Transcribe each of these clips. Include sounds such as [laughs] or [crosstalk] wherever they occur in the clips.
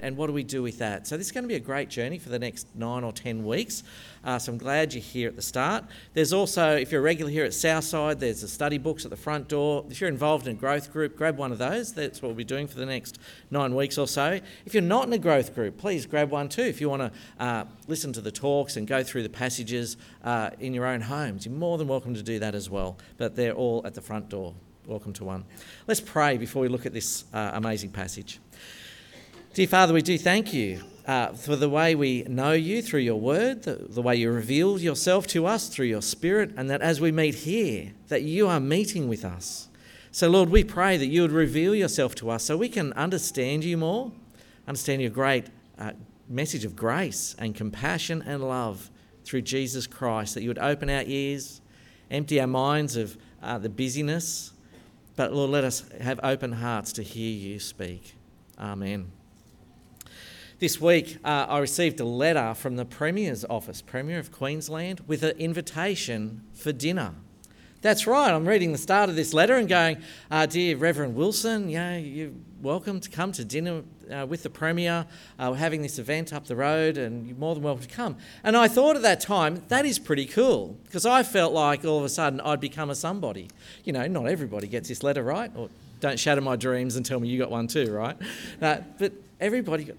And what do we do with that? So, this is going to be a great journey for the next nine or ten weeks. Uh, so, I'm glad you're here at the start. There's also, if you're a regular here at Southside, there's the study books at the front door. If you're involved in a growth group, grab one of those. That's what we'll be doing for the next nine weeks or so. If you're not in a growth group, please grab one too. If you want to uh, listen to the talks and go through the passages uh, in your own homes, you're more than welcome to do that as well. But they're all at the front door. Welcome to one. Let's pray before we look at this uh, amazing passage. Dear Father, we do thank you uh, for the way we know you through your word, the, the way you reveal yourself to us through your spirit, and that as we meet here, that you are meeting with us. So, Lord, we pray that you would reveal yourself to us so we can understand you more, understand your great uh, message of grace and compassion and love through Jesus Christ, that you would open our ears, empty our minds of uh, the busyness, but Lord, let us have open hearts to hear you speak. Amen. This week, uh, I received a letter from the Premier's office, Premier of Queensland, with an invitation for dinner. That's right, I'm reading the start of this letter and going, uh, Dear Reverend Wilson, know, you're welcome to come to dinner uh, with the Premier. Uh, we're having this event up the road and you're more than welcome to come. And I thought at that time, that is pretty cool because I felt like all of a sudden I'd become a somebody. You know, not everybody gets this letter, right? Or don't shatter my dreams and tell me you got one too, right? Uh, but everybody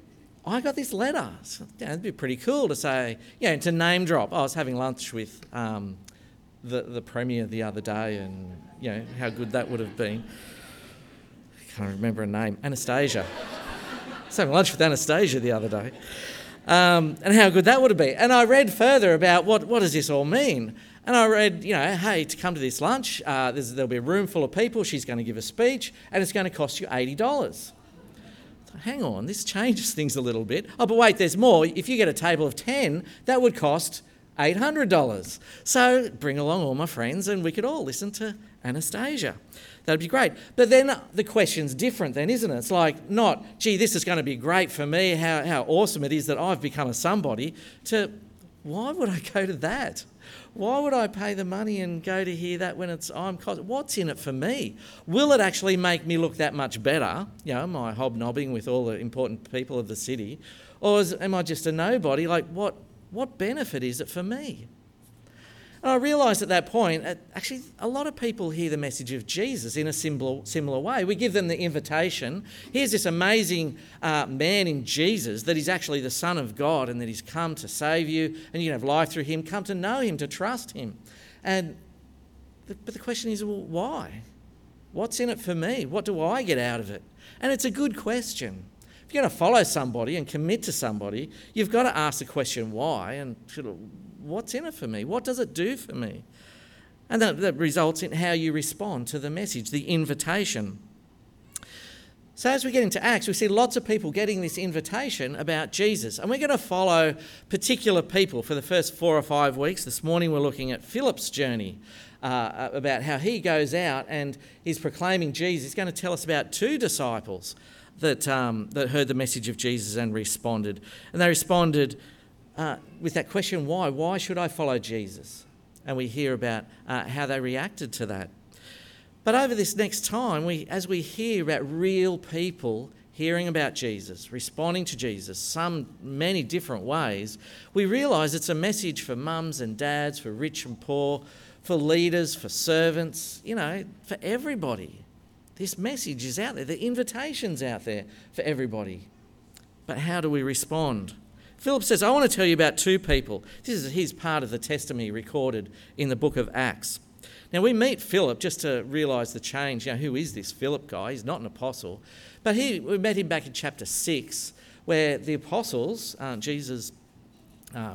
I got this letter. So, yeah, it'd be pretty cool to say, yeah, to name drop. I was having lunch with um, the, the Premier the other day and, you know, how good that would have been. I can't remember her name. Anastasia. [laughs] I was having lunch with Anastasia the other day. Um, and how good that would have been. And I read further about what, what does this all mean? And I read, you know, hey, to come to this lunch, uh, there'll be a room full of people. She's going to give a speech, and it's going to cost you $80 hang on, this changes things a little bit. Oh, but wait, there's more. If you get a table of 10, that would cost $800. So bring along all my friends and we could all listen to Anastasia. That'd be great. But then the question's different, then, isn't it? It's like, not, gee, this is going to be great for me, how, how awesome it is that I've become a somebody, to why would I go to that? Why would I pay the money and go to hear that when it's I'm cost? What's in it for me? Will it actually make me look that much better? You know, my hobnobbing with all the important people of the city, or is, am I just a nobody? Like, what what benefit is it for me? And I realised at that point, actually, a lot of people hear the message of Jesus in a similar, similar way. We give them the invitation. Here's this amazing uh, man in Jesus that he's actually the Son of God and that he's come to save you and you can have life through him. Come to know him, to trust him. And the, but the question is, well, why? What's in it for me? What do I get out of it? And it's a good question. If you're going to follow somebody and commit to somebody, you've got to ask the question why and sort of what's in it for me? What does it do for me? And that, that results in how you respond to the message, the invitation. So, as we get into Acts, we see lots of people getting this invitation about Jesus. And we're going to follow particular people for the first four or five weeks. This morning, we're looking at Philip's journey uh, about how he goes out and he's proclaiming Jesus. He's going to tell us about two disciples that, um, that heard the message of Jesus and responded. And they responded uh, with that question, why? Why should I follow Jesus? And we hear about uh, how they reacted to that. But over this next time, we, as we hear about real people hearing about Jesus, responding to Jesus, some many different ways, we realise it's a message for mums and dads, for rich and poor, for leaders, for servants, you know, for everybody. This message is out there, the invitation's out there for everybody. But how do we respond? Philip says, I want to tell you about two people. This is his part of the testimony recorded in the book of Acts. Now, we meet Philip just to realise the change. You know, who is this Philip guy? He's not an apostle. But he, we met him back in chapter 6, where the apostles, uh, Jesus' uh,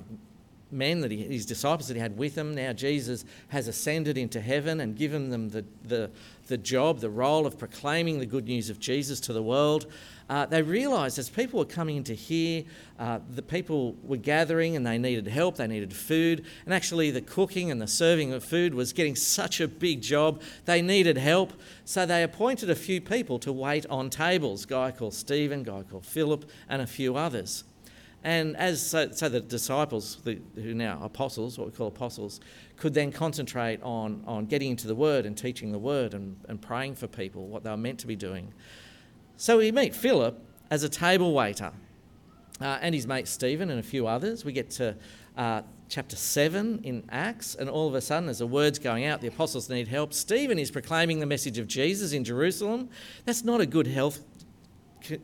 men, that he, his disciples that he had with him, now Jesus has ascended into heaven and given them the, the, the job, the role of proclaiming the good news of Jesus to the world uh, they realised as people were coming in to hear, uh, the people were gathering and they needed help, they needed food, and actually the cooking and the serving of food was getting such a big job, they needed help. So they appointed a few people to wait on tables a guy called Stephen, a guy called Philip, and a few others. And as so, so the disciples, the, who now apostles, what we call apostles, could then concentrate on, on getting into the Word and teaching the Word and, and praying for people, what they were meant to be doing. So we meet Philip as a table waiter. uh, and his mate Stephen and a few others. We get to uh, chapter 7 in Acts, and all of a sudden, as the word's going out, the apostles need help. Stephen is proclaiming the message of Jesus in Jerusalem. That's not a good health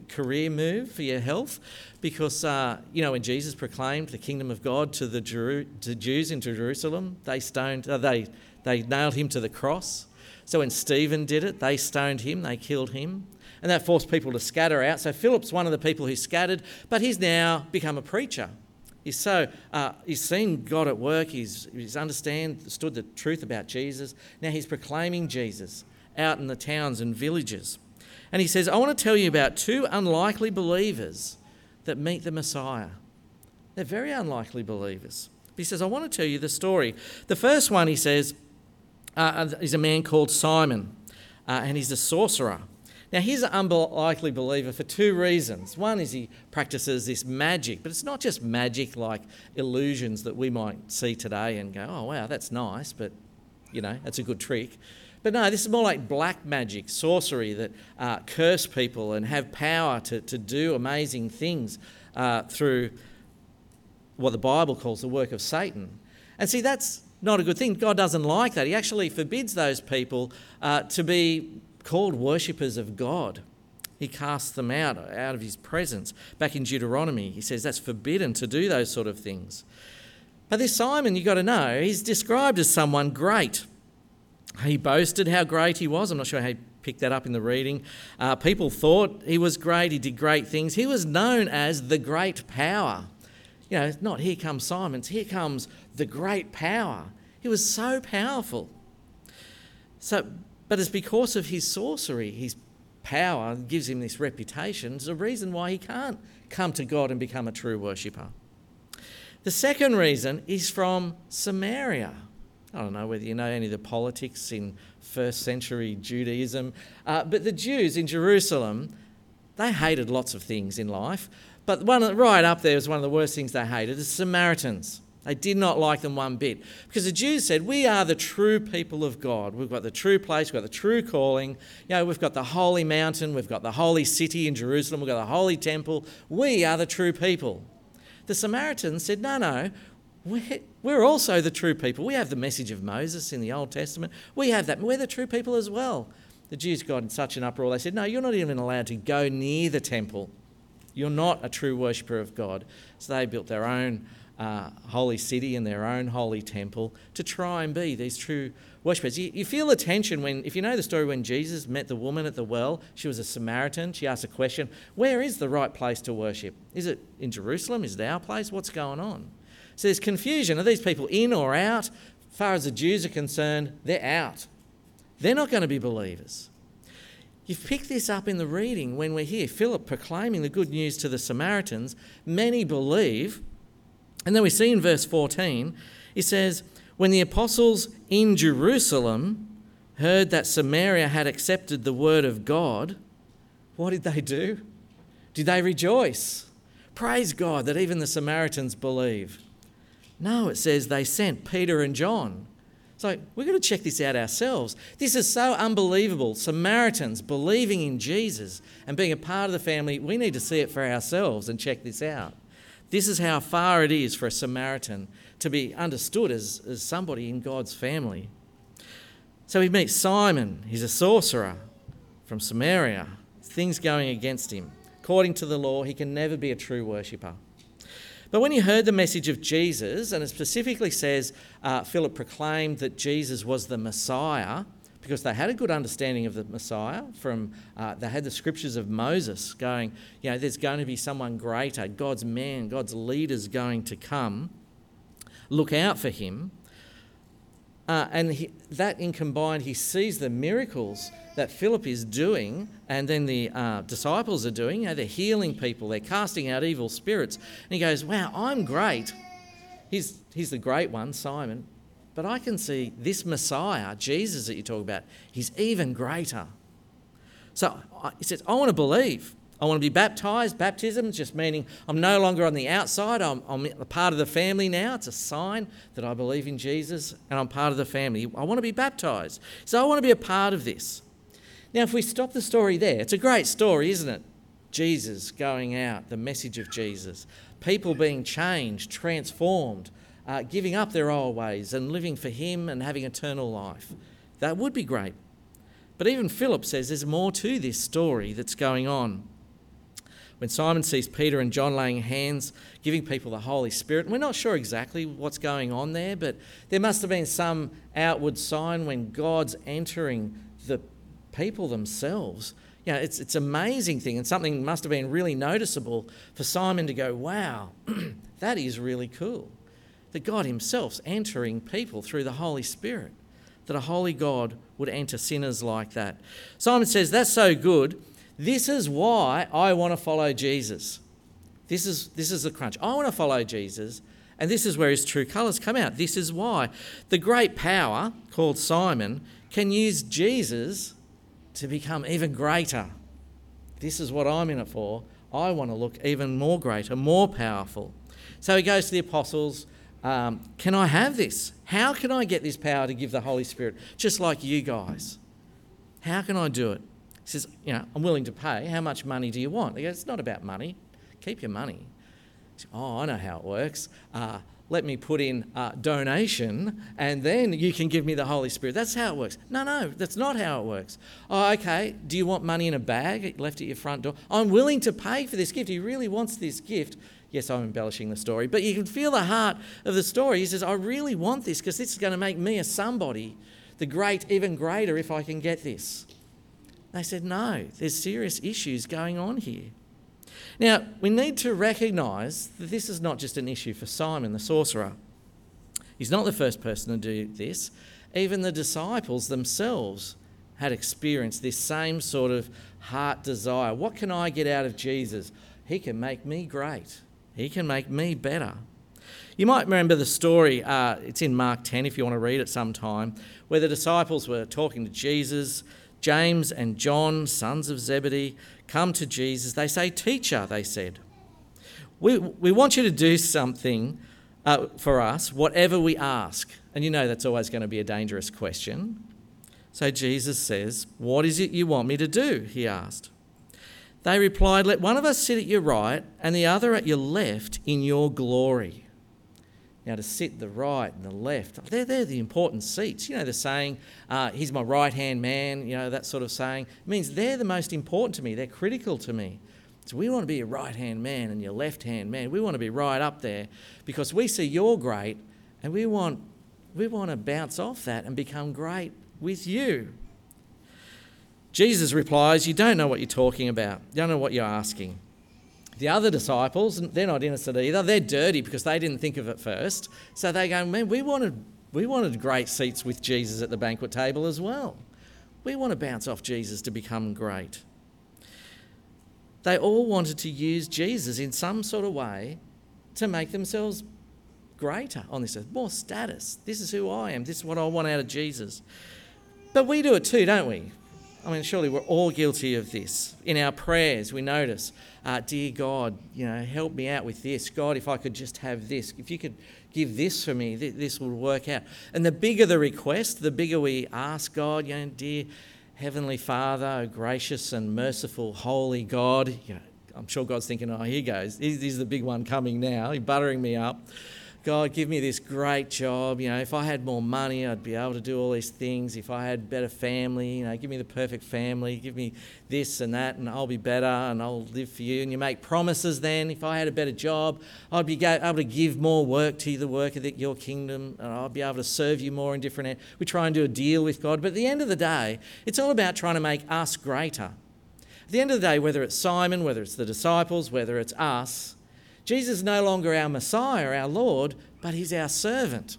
career move for your health because, uh, you know, when Jesus proclaimed the kingdom of God to the Jeru- to Jews in Jerusalem, they stoned, uh, they, they nailed him to the cross. So when Stephen did it, they stoned him, they killed him. And that forced people to scatter out. So Philip's one of the people who scattered, but he's now become a preacher. He's so uh, he's seen God at work. He's he's understood the truth about Jesus. Now he's proclaiming Jesus out in the towns and villages. And he says, I want to tell you about two unlikely believers that meet the Messiah. They're very unlikely believers. He says, I want to tell you the story. The first one, he says, uh, is a man called Simon, uh, and he's a sorcerer. Now, he's an unlikely believer for two reasons. One is he practices this magic, but it's not just magic like illusions that we might see today and go, oh, wow, that's nice, but, you know, that's a good trick. But no, this is more like black magic, sorcery that uh, curse people and have power to, to do amazing things uh, through what the Bible calls the work of Satan. And see, that's not a good thing. God doesn't like that. He actually forbids those people uh, to be called worshippers of God. He casts them out, out of his presence. Back in Deuteronomy, he says that's forbidden to do those sort of things. But this Simon, you've got to know, he's described as someone great. He boasted how great he was. I'm not sure how he picked that up in the reading. Uh, people thought he was great, he did great things. He was known as the great power. You know, not here comes Simon's, here comes the great power. He was so powerful. So, but it's because of his sorcery, his power gives him this reputation. It's a reason why he can't come to God and become a true worshipper. The second reason is from Samaria. I don't know whether you know any of the politics in first century Judaism, uh, but the Jews in Jerusalem, they hated lots of things in life. But one right up there was one of the worst things they hated the Samaritans. They did not like them one bit because the Jews said, We are the true people of God. We've got the true place, we've got the true calling. You know, we've got the holy mountain, we've got the holy city in Jerusalem, we've got the holy temple. We are the true people. The Samaritans said, No, no, we're also the true people. We have the message of Moses in the Old Testament. We have that. We're the true people as well. The Jews got in such an uproar, they said, No, you're not even allowed to go near the temple. You're not a true worshipper of God. So they built their own uh, holy city and their own holy temple to try and be these true worshippers. You, you, feel the tension when, if you know the story when Jesus met the woman at the well, she was a Samaritan. She asked a question Where is the right place to worship? Is it in Jerusalem? Is it our place? What's going on? So there's confusion. Are these people in or out? As far as the Jews are concerned, they're out. They're not going to be believers. You've picked this up in the reading when we're here. Philip proclaiming the good news to the Samaritans. Many believe. And then we see in verse 14, he says, When the apostles in Jerusalem heard that Samaria had accepted the word of God, what did they do? Did they rejoice? Praise God that even the Samaritans believe. No, it says they sent Peter and John. So we've got to check this out ourselves. This is so unbelievable. Samaritans believing in Jesus and being a part of the family, we need to see it for ourselves and check this out. This is how far it is for a Samaritan to be understood as, as somebody in God's family. So we meet Simon, he's a sorcerer from Samaria. Things going against him. According to the law, he can never be a true worshipper. But when he heard the message of Jesus, and it specifically says uh, Philip proclaimed that Jesus was the Messiah, because they had a good understanding of the Messiah from uh, they had the scriptures of Moses going, you know, there's going to be someone greater, God's man, God's leader's going to come. Look out for him. Uh, and he, that in combined, he sees the miracles that Philip is doing, and then the uh, disciples are doing. You know, they're healing people, they're casting out evil spirits. And he goes, Wow, I'm great. He's, he's the great one, Simon. But I can see this Messiah, Jesus that you talk about, he's even greater. So he says, I want to believe. I want to be baptized. Baptism just meaning I'm no longer on the outside. I'm, I'm a part of the family now. It's a sign that I believe in Jesus and I'm part of the family. I want to be baptized. So I want to be a part of this. Now, if we stop the story there, it's a great story, isn't it? Jesus going out, the message of Jesus, people being changed, transformed, uh, giving up their old ways and living for Him and having eternal life. That would be great. But even Philip says there's more to this story that's going on. When Simon sees Peter and John laying hands, giving people the Holy Spirit, we're not sure exactly what's going on there, but there must have been some outward sign when God's entering the people themselves. You know, it's, it's an amazing thing, and something must have been really noticeable for Simon to go, wow, [clears throat] that is really cool. That God Himself's entering people through the Holy Spirit that a holy God would enter sinners like that. Simon says, That's so good. This is why I want to follow Jesus. This is, this is the crunch. I want to follow Jesus, and this is where his true colours come out. This is why. The great power, called Simon, can use Jesus to become even greater. This is what I'm in it for. I want to look even more greater, more powerful. So he goes to the apostles um, can I have this? How can I get this power to give the Holy Spirit, just like you guys? How can I do it? He says, You know, I'm willing to pay. How much money do you want? He goes, It's not about money. Keep your money. Says, oh, I know how it works. Uh, let me put in a donation and then you can give me the Holy Spirit. That's how it works. No, no, that's not how it works. Oh, okay. Do you want money in a bag left at your front door? I'm willing to pay for this gift. He really wants this gift. Yes, I'm embellishing the story, but you can feel the heart of the story. He says, I really want this because this is going to make me a somebody, the great, even greater if I can get this. They said, No, there's serious issues going on here. Now, we need to recognise that this is not just an issue for Simon the sorcerer. He's not the first person to do this. Even the disciples themselves had experienced this same sort of heart desire. What can I get out of Jesus? He can make me great. He can make me better. You might remember the story, uh, it's in Mark 10 if you want to read it sometime, where the disciples were talking to Jesus. James and John, sons of Zebedee, come to Jesus. They say, Teacher, they said, we, we want you to do something uh, for us, whatever we ask. And you know that's always going to be a dangerous question. So Jesus says, What is it you want me to do? He asked. They replied, Let one of us sit at your right and the other at your left in your glory. Now, to sit the right and the left, they're, they're the important seats. You know, the saying, uh, He's my right hand man, you know, that sort of saying. It means they're the most important to me, they're critical to me. So we want to be your right hand man and your left hand man. We want to be right up there because we see you're great and we want, we want to bounce off that and become great with you. Jesus replies, You don't know what you're talking about. You don't know what you're asking. The other disciples, they're not innocent either. They're dirty because they didn't think of it first. So they go, Man, we wanted, we wanted great seats with Jesus at the banquet table as well. We want to bounce off Jesus to become great. They all wanted to use Jesus in some sort of way to make themselves greater on this earth, more status. This is who I am. This is what I want out of Jesus. But we do it too, don't we? I mean, surely we're all guilty of this. In our prayers, we notice, uh, Dear God, you know, help me out with this. God, if I could just have this, if you could give this for me, th- this will work out. And the bigger the request, the bigger we ask God, you know, dear Heavenly Father, gracious and merciful, holy God, you know, I'm sure God's thinking, oh, here goes. He's the big one coming now. He's buttering me up. God, give me this great job. You know, if I had more money, I'd be able to do all these things. If I had better family, you know, give me the perfect family. Give me this and that, and I'll be better, and I'll live for you. And you make promises. Then, if I had a better job, I'd be able to give more work to the work of your kingdom, and I'll be able to serve you more in different. We try and do a deal with God, but at the end of the day, it's all about trying to make us greater. At the end of the day, whether it's Simon, whether it's the disciples, whether it's us Jesus is no longer our Messiah, our Lord, but he's our servant.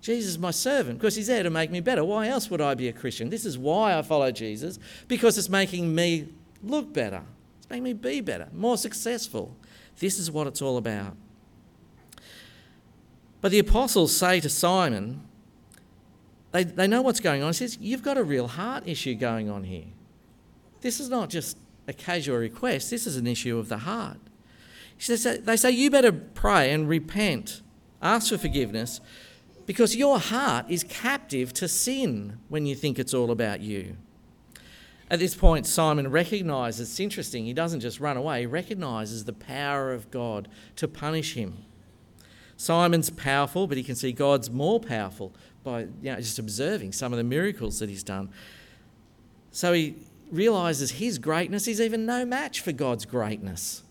Jesus is my servant because he's there to make me better. Why else would I be a Christian? This is why I follow Jesus because it's making me look better, it's making me be better, more successful. This is what it's all about. But the apostles say to Simon, they, they know what's going on. He says, You've got a real heart issue going on here. This is not just a casual request, this is an issue of the heart. They say, You better pray and repent, ask for forgiveness, because your heart is captive to sin when you think it's all about you. At this point, Simon recognizes, it's interesting, he doesn't just run away, he recognizes the power of God to punish him. Simon's powerful, but he can see God's more powerful by you know, just observing some of the miracles that he's done. So he realizes his greatness is even no match for God's greatness.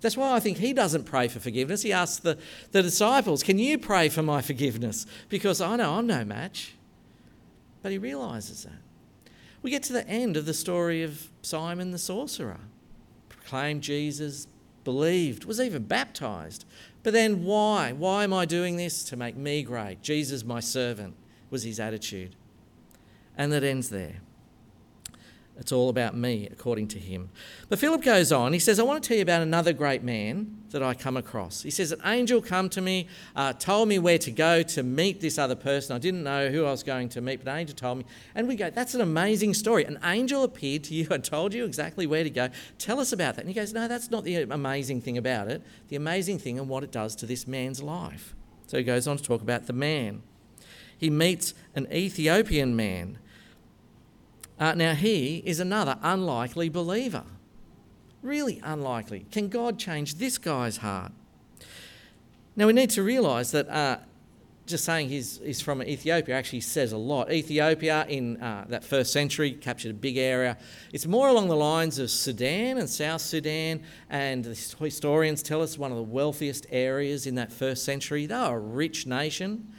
That's why I think he doesn't pray for forgiveness. He asks the, the disciples, Can you pray for my forgiveness? Because I know I'm no match. But he realizes that. We get to the end of the story of Simon the sorcerer. Proclaimed Jesus, believed, was even baptized. But then why? Why am I doing this? To make me great. Jesus, my servant, was his attitude. And that ends there. It's all about me, according to him. But Philip goes on. He says, I want to tell you about another great man that I come across. He says, An angel come to me, uh, told me where to go to meet this other person. I didn't know who I was going to meet, but an angel told me. And we go, That's an amazing story. An angel appeared to you and told you exactly where to go. Tell us about that. And he goes, No, that's not the amazing thing about it. The amazing thing and what it does to this man's life. So he goes on to talk about the man. He meets an Ethiopian man uh, now, he is another unlikely believer. Really unlikely. Can God change this guy's heart? Now, we need to realise that uh, just saying he's, he's from Ethiopia actually says a lot. Ethiopia in uh, that first century captured a big area. It's more along the lines of Sudan and South Sudan, and historians tell us one of the wealthiest areas in that first century. They were a rich nation.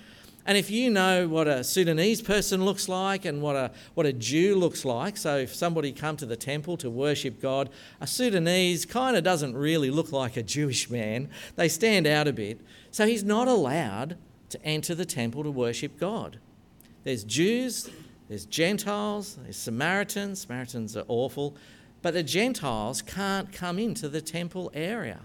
And if you know what a Sudanese person looks like and what a, what a Jew looks like, so if somebody come to the temple to worship God, a Sudanese kind of doesn't really look like a Jewish man. They stand out a bit. So he's not allowed to enter the temple to worship God. There's Jews, there's Gentiles, there's Samaritans. Samaritans are awful. But the Gentiles can't come into the temple area.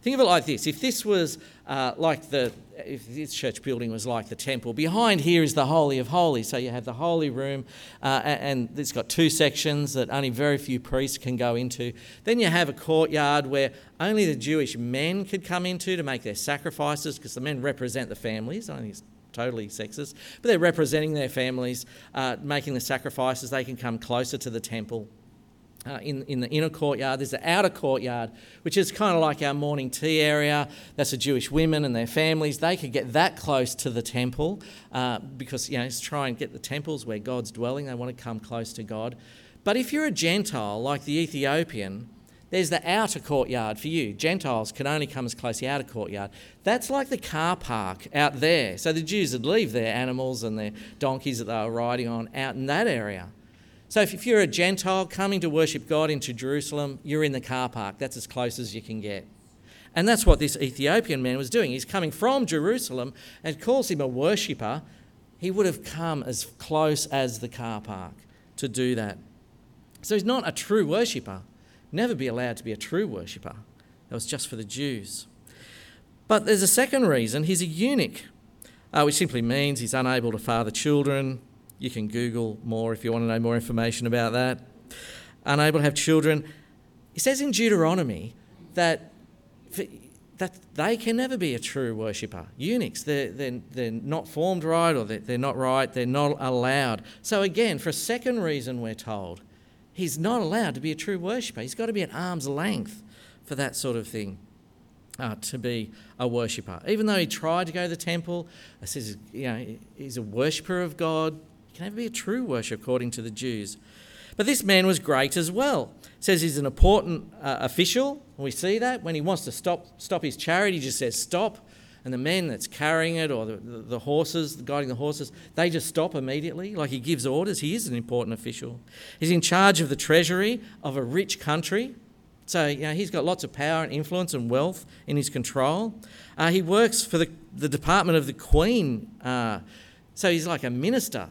Think of it like this if this was uh, like the, if this church building was like the temple, behind here is the Holy of Holies. So you have the Holy Room, uh, and it's got two sections that only very few priests can go into. Then you have a courtyard where only the Jewish men could come into to make their sacrifices, because the men represent the families. I think it's totally sexist, but they're representing their families, uh, making the sacrifices. They can come closer to the temple uh, in, in the inner courtyard. There's the outer courtyard, which is kind of like our morning tea area. That's the Jewish women and their families. They could get that close to the temple uh, because, you know, to try and get the temples where God's dwelling. They want to come close to God. But if you're a Gentile, like the Ethiopian, there's the outer courtyard for you. Gentiles can only come as close to the outer courtyard. That's like the car park out there. So the Jews would leave their animals and their donkeys that they were riding on out in that area. So if you're a Gentile coming to worship God into Jerusalem, you're in the car park. That's as close as you can get. And that's what this Ethiopian man was doing. He's coming from Jerusalem and calls him a worshipper. He would have come as close as the car park to do that. So he's not a true worshipper. Never be allowed to be a true worshipper. That was just for the Jews. But there's a second reason he's a eunuch, uh, which simply means he's unable to father children, you can Google more if you want to know more information about that. Unable to have children. He says in Deuteronomy that, that they can never be a true worshipper. Eunuchs, they're, they're, they're not formed right or they're, they're not right, they're not allowed. So, again, for a second reason, we're told he's not allowed to be a true worshipper. He's got to be at arm's length for that sort of thing. Uh, to be a worshipper. Even though he tried to go to the temple, it says you know, he's a worshipper of God, can never be a true worship according to the Jews. But this man was great as well. Says he's an important uh, official. We see that when he wants to stop stop his chariot, he just says stop, and the men that's carrying it or the, the, the horses guiding the horses, they just stop immediately. Like he gives orders. He is an important official. He's in charge of the treasury of a rich country. So you know, he's got lots of power and influence and wealth in his control. Uh, he works for the, the department of the Queen. Uh, so he's like a minister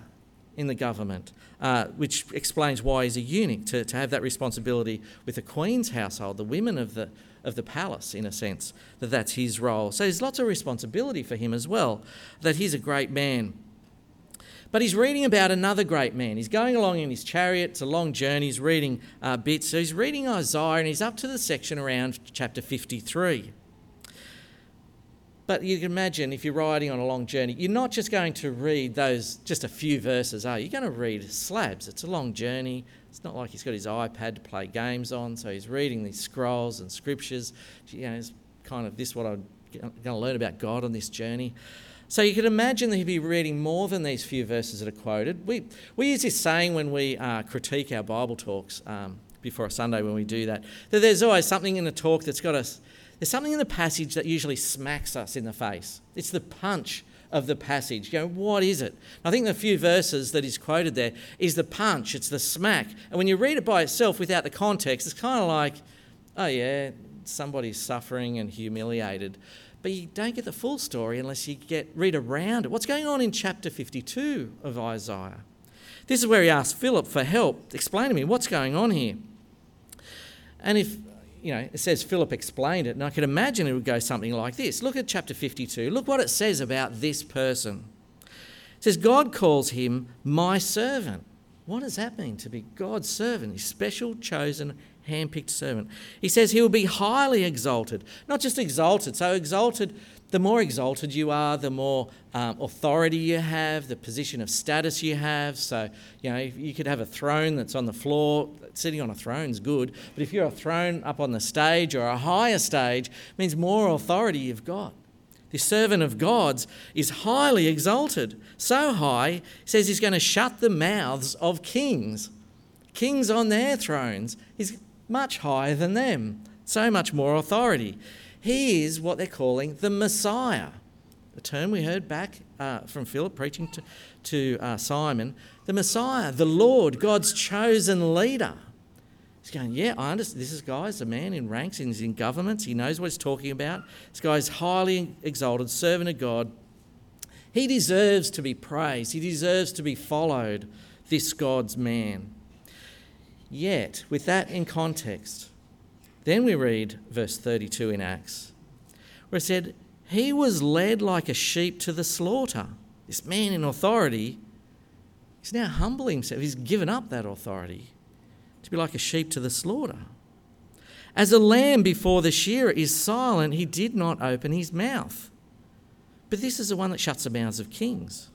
in the government, uh, which explains why he's a eunuch to, to have that responsibility with the queen's household, the women of the, of the palace, in a sense, that that's his role. So there's lots of responsibility for him as well, that he's a great man. But he's reading about another great man. He's going along in his chariot. It's a long journey. He's reading uh, bits. So he's reading Isaiah and he's up to the section around chapter 53. But you can imagine if you're riding on a long journey, you're not just going to read those just a few verses, are you? You're going to read slabs. It's a long journey. It's not like he's got his iPad to play games on, so he's reading these scrolls and scriptures. You know, it's kind of this what I'm going to learn about God on this journey. So you can imagine that he'd be reading more than these few verses that are quoted. We, we use this saying when we uh, critique our Bible talks um, before a Sunday when we do that, that there's always something in the talk that's got us, there's something in the passage that usually smacks us in the face. It's the punch of the passage. You know, what is it? I think the few verses that is quoted there is the punch, it's the smack. And when you read it by itself without the context, it's kind of like, oh yeah, somebody's suffering and humiliated but you don't get the full story unless you get read around it. What's going on in chapter 52 of Isaiah? This is where he asks Philip for help. Explain to me what's going on here. And if you know, it says Philip explained it, and I could imagine it would go something like this. Look at chapter 52. Look what it says about this person. It says, God calls him my servant. What does that mean to be God's servant? His special, chosen, handpicked servant. He says he will be highly exalted, not just exalted. So, exalted, the more exalted you are, the more um, authority you have, the position of status you have. So, you know, you could have a throne that's on the floor. Sitting on a throne is good, but if you're a throne up on the stage or a higher stage, means more authority you've got. The servant of God's is highly exalted, so high, he says he's going to shut the mouths of kings. Kings on their thrones. He's much higher than them, so much more authority. He is what they're calling the Messiah, The term we heard back uh, from Philip preaching to, to uh, Simon. The Messiah, the Lord, God's chosen leader. He's going, yeah, I understand. This is guy's a man in ranks, he's in governments, he knows what he's talking about. This guy's highly exalted, servant of God. He deserves to be praised. He deserves to be followed, this God's man. Yet, with that in context, then we read verse 32 in Acts, where it said, He was led like a sheep to the slaughter. This man in authority he's now humbling himself. He's given up that authority to be like a sheep to the slaughter. As a lamb before the shearer is silent, he did not open his mouth. But this is the one that shuts the mouths of kings.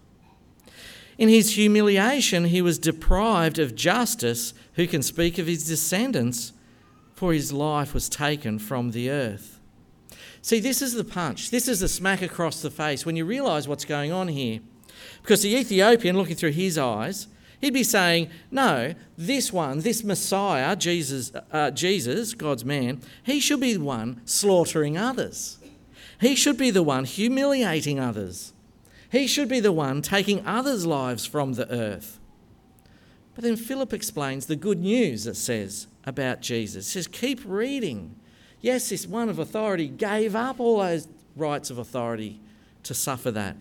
In his humiliation, he was deprived of justice. Who can speak of his descendants? For his life was taken from the earth. See, this is the punch. This is the smack across the face when you realise what's going on here. Because the Ethiopian, looking through his eyes, he'd be saying, No, this one, this Messiah, Jesus, uh, Jesus, God's man, he should be the one slaughtering others. He should be the one humiliating others. He should be the one taking others' lives from the earth. But then Philip explains the good news it says about Jesus. He says, Keep reading. Yes, this one of authority gave up all those rights of authority to suffer that.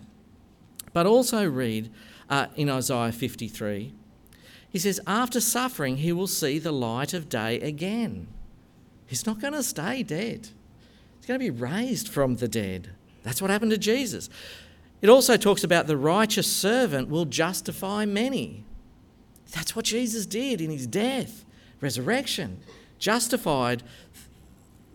But also read uh, in Isaiah 53. He says, After suffering, he will see the light of day again. He's not going to stay dead, he's going to be raised from the dead. That's what happened to Jesus. It also talks about the righteous servant will justify many. That's what Jesus did in his death, resurrection, justified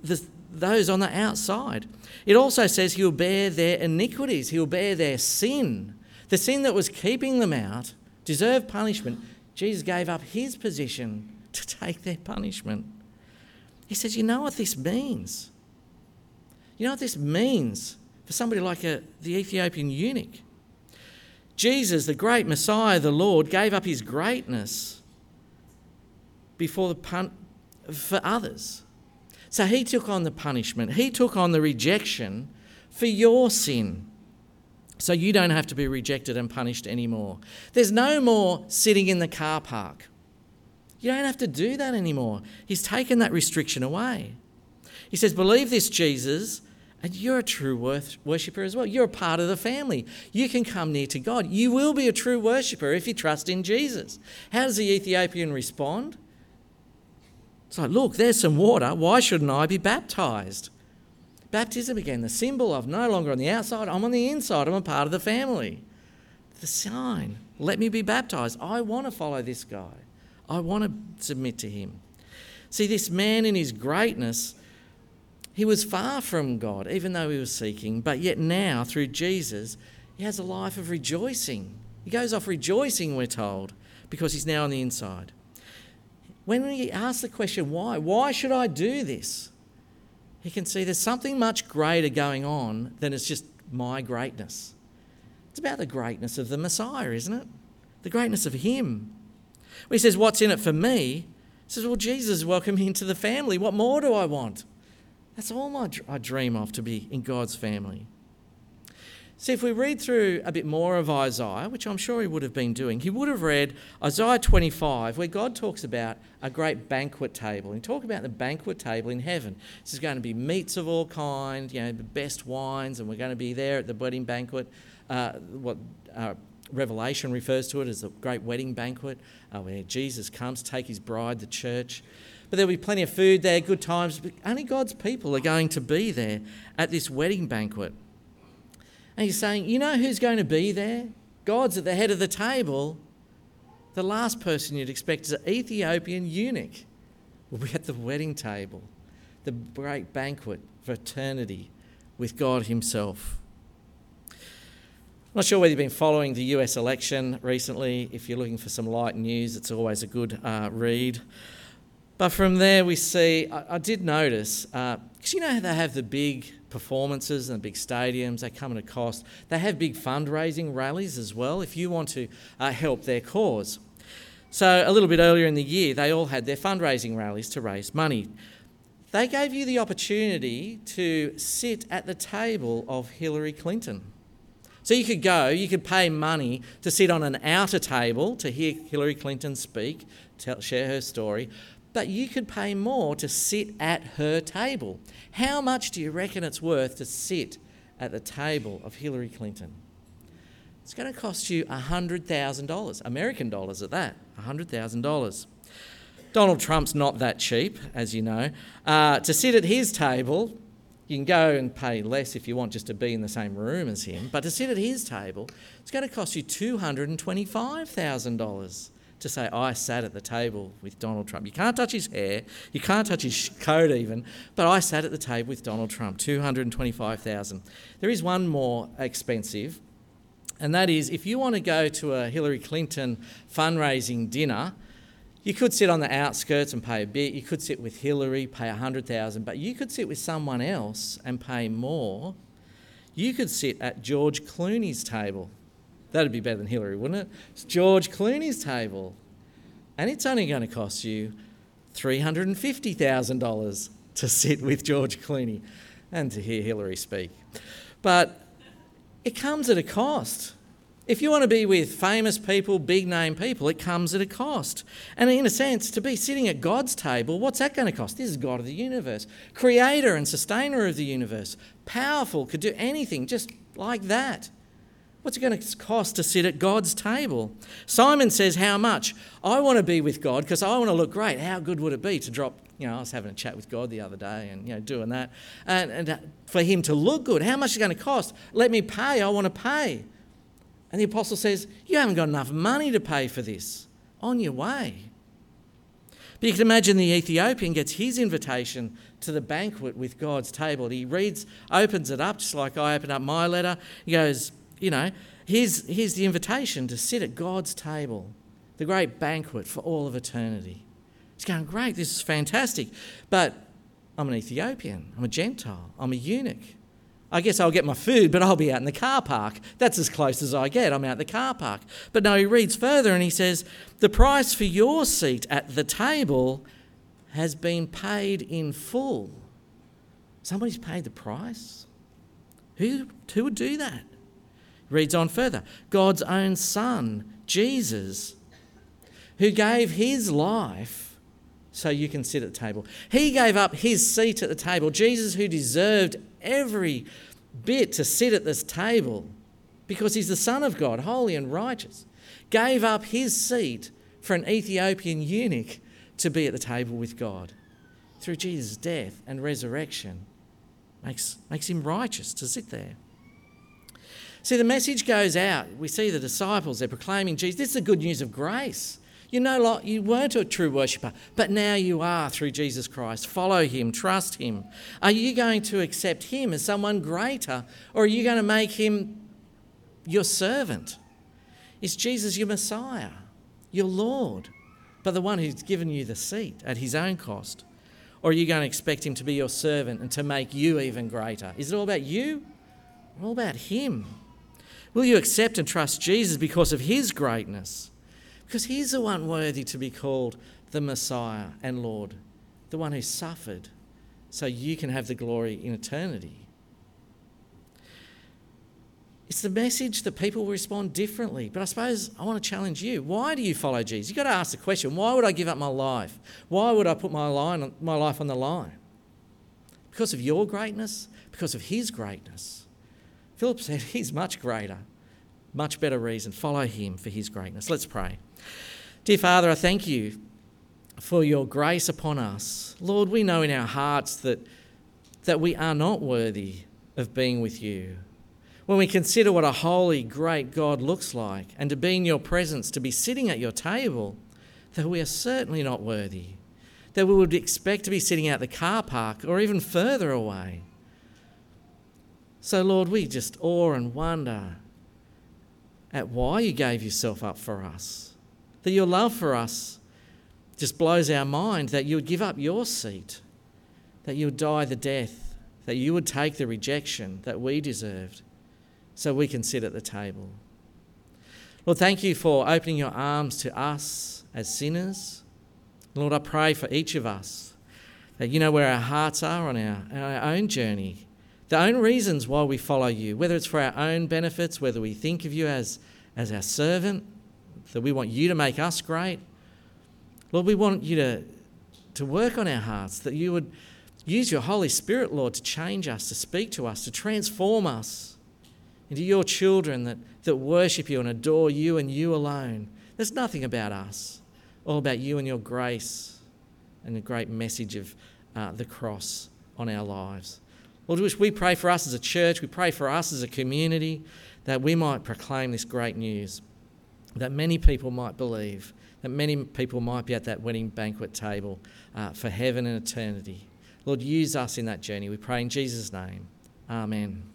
the, those on the outside. It also says he'll bear their iniquities, he'll bear their sin. The sin that was keeping them out deserved punishment. Jesus gave up his position [laughs] to take their punishment. He says, You know what this means? You know what this means? for somebody like a, the Ethiopian eunuch. Jesus, the great Messiah, the Lord, gave up his greatness before the pun- for others. So he took on the punishment, he took on the rejection for your sin. So you don't have to be rejected and punished anymore. There's no more sitting in the car park. You don't have to do that anymore. He's taken that restriction away. He says, Believe this, Jesus, and you're a true worshipper as well. You're a part of the family. You can come near to God. You will be a true worshipper if you trust in Jesus. How does the Ethiopian respond? It's like, look, there's some water. Why shouldn't I be baptized? Baptism again, the symbol of no longer on the outside, I'm on the inside. I'm a part of the family. The sign, let me be baptized. I want to follow this guy. I want to submit to him. See, this man in his greatness He was far from God, even though he was seeking, but yet now, through Jesus, he has a life of rejoicing. He goes off rejoicing, we're told, because he's now on the inside. When he asks the question, why? Why should I do this? He can see there's something much greater going on than it's just my greatness. It's about the greatness of the Messiah, isn't it? The greatness of Him. He says, What's in it for me? He says, Well, Jesus welcomed me into the family. What more do I want? That's all my, I dream of to be in God's family. See, if we read through a bit more of Isaiah, which I'm sure he would have been doing, he would have read Isaiah 25, where God talks about a great banquet table. And talk about the banquet table in heaven. This is going to be meats of all kind, you know, the best wines, and we're going to be there at the wedding banquet. Uh, what uh, Revelation refers to it as a great wedding banquet, uh, where Jesus comes take his bride, the church. But there'll be plenty of food there, good times. But only God's people are going to be there at this wedding banquet. And he's saying, you know who's going to be there? God's at the head of the table. The last person you'd expect is an Ethiopian eunuch will be at the wedding table, the great banquet for eternity with God Himself. I'm not sure whether you've been following the US election recently. If you're looking for some light news, it's always a good uh, read. But from there, we see, I, I did notice, because uh, you know how they have the big performances and the big stadiums, they come at a cost. They have big fundraising rallies as well if you want to uh, help their cause. So, a little bit earlier in the year, they all had their fundraising rallies to raise money. They gave you the opportunity to sit at the table of Hillary Clinton. So you could go, you could pay money to sit on an outer table to hear Hillary Clinton speak, tell, share her story, but you could pay more to sit at her table. How much do you reckon it's worth to sit at the table of Hillary Clinton? It's going to cost you $100,000, American dollars at that, $100,000. Donald Trump's not that cheap, as you know. Uh, to sit at his table, you can go and pay less if you want just to be in the same room as him, but to sit at his table, it's going to cost you $225,000 to say, I sat at the table with Donald Trump. You can't touch his hair, you can't touch his coat even, but I sat at the table with Donald Trump, 225,000. There is one more expensive, and that is if you want to go to a Hillary Clinton fundraising dinner, you could sit on the outskirts and pay a bit. You could sit with Hillary, pay 100,000, but you could sit with someone else and pay more. You could sit at George Clooney's table. That'd be better than Hillary, wouldn't it? It's George Clooney's table. And it's only going to cost you $350,000 to sit with George Clooney and to hear Hillary speak. But it comes at a cost. If you want to be with famous people, big name people, it comes at a cost. And in a sense, to be sitting at God's table, what's that going to cost? This is God of the universe, creator and sustainer of the universe, powerful, could do anything just like that. What's it going to cost to sit at God's table? Simon says, How much? I want to be with God because I want to look great. How good would it be to drop, you know, I was having a chat with God the other day and, you know, doing that. And, and uh, for him to look good, how much is it going to cost? Let me pay. I want to pay. And the apostle says, You haven't got enough money to pay for this. On your way. But you can imagine the Ethiopian gets his invitation to the banquet with God's table. He reads, opens it up, just like I open up my letter. He goes, you know, here's, here's the invitation to sit at God's table, the great banquet for all of eternity. He's going, Great, this is fantastic. But I'm an Ethiopian, I'm a Gentile, I'm a eunuch. I guess I'll get my food, but I'll be out in the car park. That's as close as I get. I'm out in the car park. But no, he reads further and he says, The price for your seat at the table has been paid in full. Somebody's paid the price? Who, who would do that? Reads on further God's own Son, Jesus, who gave his life so you can sit at the table. He gave up his seat at the table. Jesus, who deserved every bit to sit at this table because he's the Son of God, holy and righteous, gave up his seat for an Ethiopian eunuch to be at the table with God. Through Jesus' death and resurrection, makes, makes him righteous to sit there. See, the message goes out. We see the disciples, they're proclaiming Jesus. This is the good news of grace. You no you weren't a true worshipper, but now you are through Jesus Christ. Follow him, trust him. Are you going to accept him as someone greater, or are you going to make him your servant? Is Jesus your Messiah, your Lord, but the one who's given you the seat at his own cost? Or are you going to expect him to be your servant and to make you even greater? Is it all about you? Or all about him? Will you accept and trust Jesus because of his greatness? Because he's the one worthy to be called the Messiah and Lord, the one who suffered so you can have the glory in eternity. It's the message that people respond differently. But I suppose I want to challenge you. Why do you follow Jesus? You've got to ask the question why would I give up my life? Why would I put my, line, my life on the line? Because of your greatness? Because of his greatness? Philip said he's much greater. Much better reason. Follow him for his greatness. Let's pray. Dear Father, I thank you for your grace upon us. Lord, we know in our hearts that, that we are not worthy of being with you. When we consider what a holy, great God looks like, and to be in your presence, to be sitting at your table, that we are certainly not worthy, that we would expect to be sitting out the car park or even further away. So, Lord, we just awe and wonder at why you gave yourself up for us, that your love for us just blows our mind, that you would give up your seat, that you would die the death, that you would take the rejection that we deserved so we can sit at the table. Lord, thank you for opening your arms to us as sinners. Lord, I pray for each of us that you know where our hearts are on our, our own journey, the own reasons why we follow you, whether it's for our own benefits, whether we think of you as, as our servant, that we want you to make us great. Lord, we want you to, to work on our hearts, that you would use your Holy Spirit, Lord, to change us, to speak to us, to transform us into your children that, that worship you and adore you and you alone. There's nothing about us, all about you and your grace and the great message of uh, the cross on our lives. Lord, we pray for us as a church, we pray for us as a community that we might proclaim this great news, that many people might believe, that many people might be at that wedding banquet table uh, for heaven and eternity. Lord, use us in that journey. We pray in Jesus' name. Amen.